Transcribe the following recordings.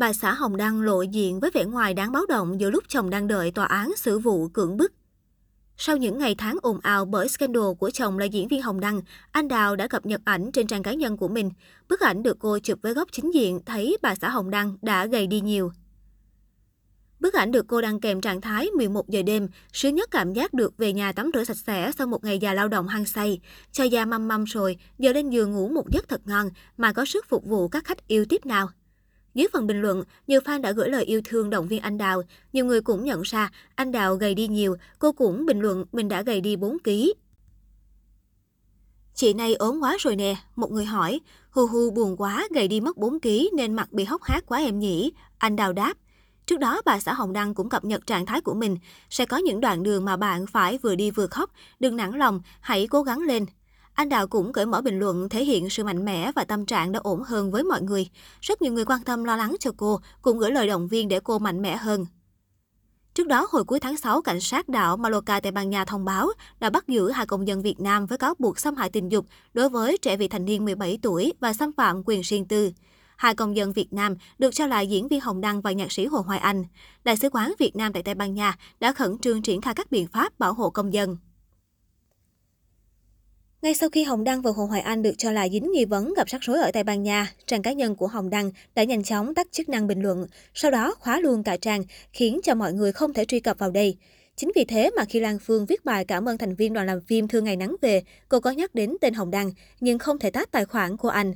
Bà xã Hồng Đăng lộ diện với vẻ ngoài đáng báo động giữa lúc chồng đang đợi tòa án xử vụ cưỡng bức. Sau những ngày tháng ồn ào bởi scandal của chồng là diễn viên Hồng Đăng, anh Đào đã cập nhật ảnh trên trang cá nhân của mình. Bức ảnh được cô chụp với góc chính diện thấy bà xã Hồng Đăng đã gầy đi nhiều. Bức ảnh được cô đăng kèm trạng thái 11 giờ đêm, sướng nhất cảm giác được về nhà tắm rửa sạch sẽ sau một ngày dài lao động hăng say. Cho da măm măm rồi, giờ lên giường ngủ một giấc thật ngon mà có sức phục vụ các khách yêu tiếp nào. Dưới phần bình luận, nhiều fan đã gửi lời yêu thương động viên anh Đào. Nhiều người cũng nhận ra anh Đào gầy đi nhiều, cô cũng bình luận mình đã gầy đi 4 kg. Chị này ốm quá rồi nè, một người hỏi, hu hu buồn quá, gầy đi mất 4 kg nên mặt bị hốc hác quá em nhỉ? Anh Đào đáp, Trước đó, bà xã Hồng Đăng cũng cập nhật trạng thái của mình. Sẽ có những đoạn đường mà bạn phải vừa đi vừa khóc. Đừng nản lòng, hãy cố gắng lên. Anh Đào cũng cởi mở bình luận thể hiện sự mạnh mẽ và tâm trạng đã ổn hơn với mọi người. Rất nhiều người quan tâm lo lắng cho cô, cũng gửi lời động viên để cô mạnh mẽ hơn. Trước đó, hồi cuối tháng 6, cảnh sát đảo Mallorca Tây Ban Nha thông báo đã bắt giữ hai công dân Việt Nam với cáo buộc xâm hại tình dục đối với trẻ vị thành niên 17 tuổi và xâm phạm quyền riêng tư. Hai công dân Việt Nam được cho là diễn viên Hồng Đăng và nhạc sĩ Hồ Hoài Anh. Đại sứ quán Việt Nam tại Tây Ban Nha đã khẩn trương triển khai các biện pháp bảo hộ công dân. Ngay sau khi Hồng Đăng và Hồ Hoài Anh được cho là dính nghi vấn gặp rắc rối ở Tây Ban Nha, trang cá nhân của Hồng Đăng đã nhanh chóng tắt chức năng bình luận, sau đó khóa luôn cả trang, khiến cho mọi người không thể truy cập vào đây. Chính vì thế mà khi Lan Phương viết bài cảm ơn thành viên đoàn làm phim Thương Ngày Nắng Về, cô có nhắc đến tên Hồng Đăng, nhưng không thể tắt tài khoản của anh.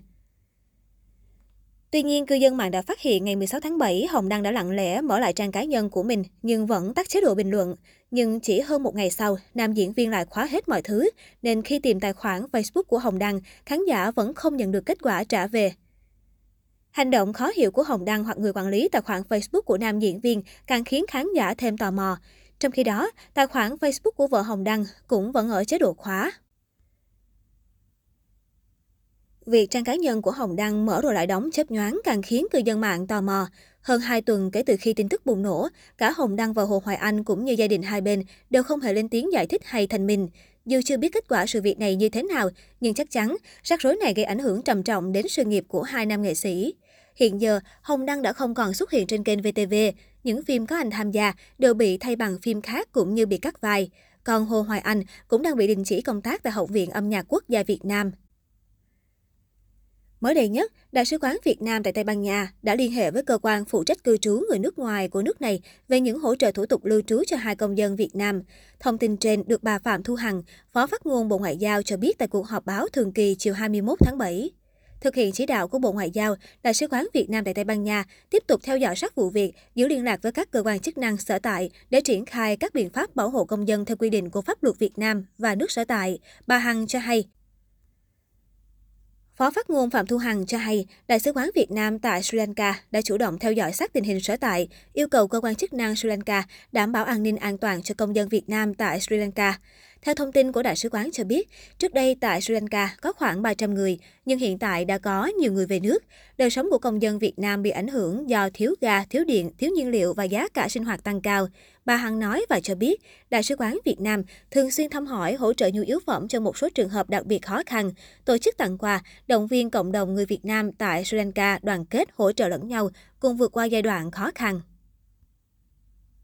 Tuy nhiên, cư dân mạng đã phát hiện ngày 16 tháng 7, Hồng Đăng đã lặng lẽ mở lại trang cá nhân của mình, nhưng vẫn tắt chế độ bình luận. Nhưng chỉ hơn một ngày sau, nam diễn viên lại khóa hết mọi thứ, nên khi tìm tài khoản Facebook của Hồng Đăng, khán giả vẫn không nhận được kết quả trả về. Hành động khó hiểu của Hồng Đăng hoặc người quản lý tài khoản Facebook của nam diễn viên càng khiến khán giả thêm tò mò. Trong khi đó, tài khoản Facebook của vợ Hồng Đăng cũng vẫn ở chế độ khóa. Việc trang cá nhân của Hồng Đăng mở rồi lại đóng chớp nhoáng càng khiến cư dân mạng tò mò. Hơn 2 tuần kể từ khi tin tức bùng nổ, cả Hồng Đăng và Hồ Hoài Anh cũng như gia đình hai bên đều không hề lên tiếng giải thích hay thành minh. Dù chưa biết kết quả sự việc này như thế nào, nhưng chắc chắn rắc rối này gây ảnh hưởng trầm trọng đến sự nghiệp của hai nam nghệ sĩ. Hiện giờ, Hồng Đăng đã không còn xuất hiện trên kênh VTV. Những phim có anh tham gia đều bị thay bằng phim khác cũng như bị cắt vai. Còn Hồ Hoài Anh cũng đang bị đình chỉ công tác tại Học viện Âm nhạc Quốc gia Việt Nam. Mới đây nhất, Đại sứ quán Việt Nam tại Tây Ban Nha đã liên hệ với cơ quan phụ trách cư trú người nước ngoài của nước này về những hỗ trợ thủ tục lưu trú cho hai công dân Việt Nam. Thông tin trên được bà Phạm Thu Hằng, Phó phát ngôn Bộ Ngoại giao cho biết tại cuộc họp báo thường kỳ chiều 21 tháng 7. Thực hiện chỉ đạo của Bộ Ngoại giao, Đại sứ quán Việt Nam tại Tây Ban Nha tiếp tục theo dõi sát vụ việc, giữ liên lạc với các cơ quan chức năng sở tại để triển khai các biện pháp bảo hộ công dân theo quy định của pháp luật Việt Nam và nước sở tại. Bà Hằng cho hay, Phó phát ngôn Phạm Thu Hằng cho hay, Đại sứ quán Việt Nam tại Sri Lanka đã chủ động theo dõi sát tình hình sở tại, yêu cầu cơ quan chức năng Sri Lanka đảm bảo an ninh an toàn cho công dân Việt Nam tại Sri Lanka. Theo thông tin của Đại sứ quán cho biết, trước đây tại Sri Lanka có khoảng 300 người, nhưng hiện tại đã có nhiều người về nước. Đời sống của công dân Việt Nam bị ảnh hưởng do thiếu ga, thiếu điện, thiếu nhiên liệu và giá cả sinh hoạt tăng cao. Bà Hằng nói và cho biết, Đại sứ quán Việt Nam thường xuyên thăm hỏi, hỗ trợ nhu yếu phẩm cho một số trường hợp đặc biệt khó khăn, tổ chức tặng quà, động viên cộng đồng người Việt Nam tại Sri Lanka đoàn kết hỗ trợ lẫn nhau, cùng vượt qua giai đoạn khó khăn.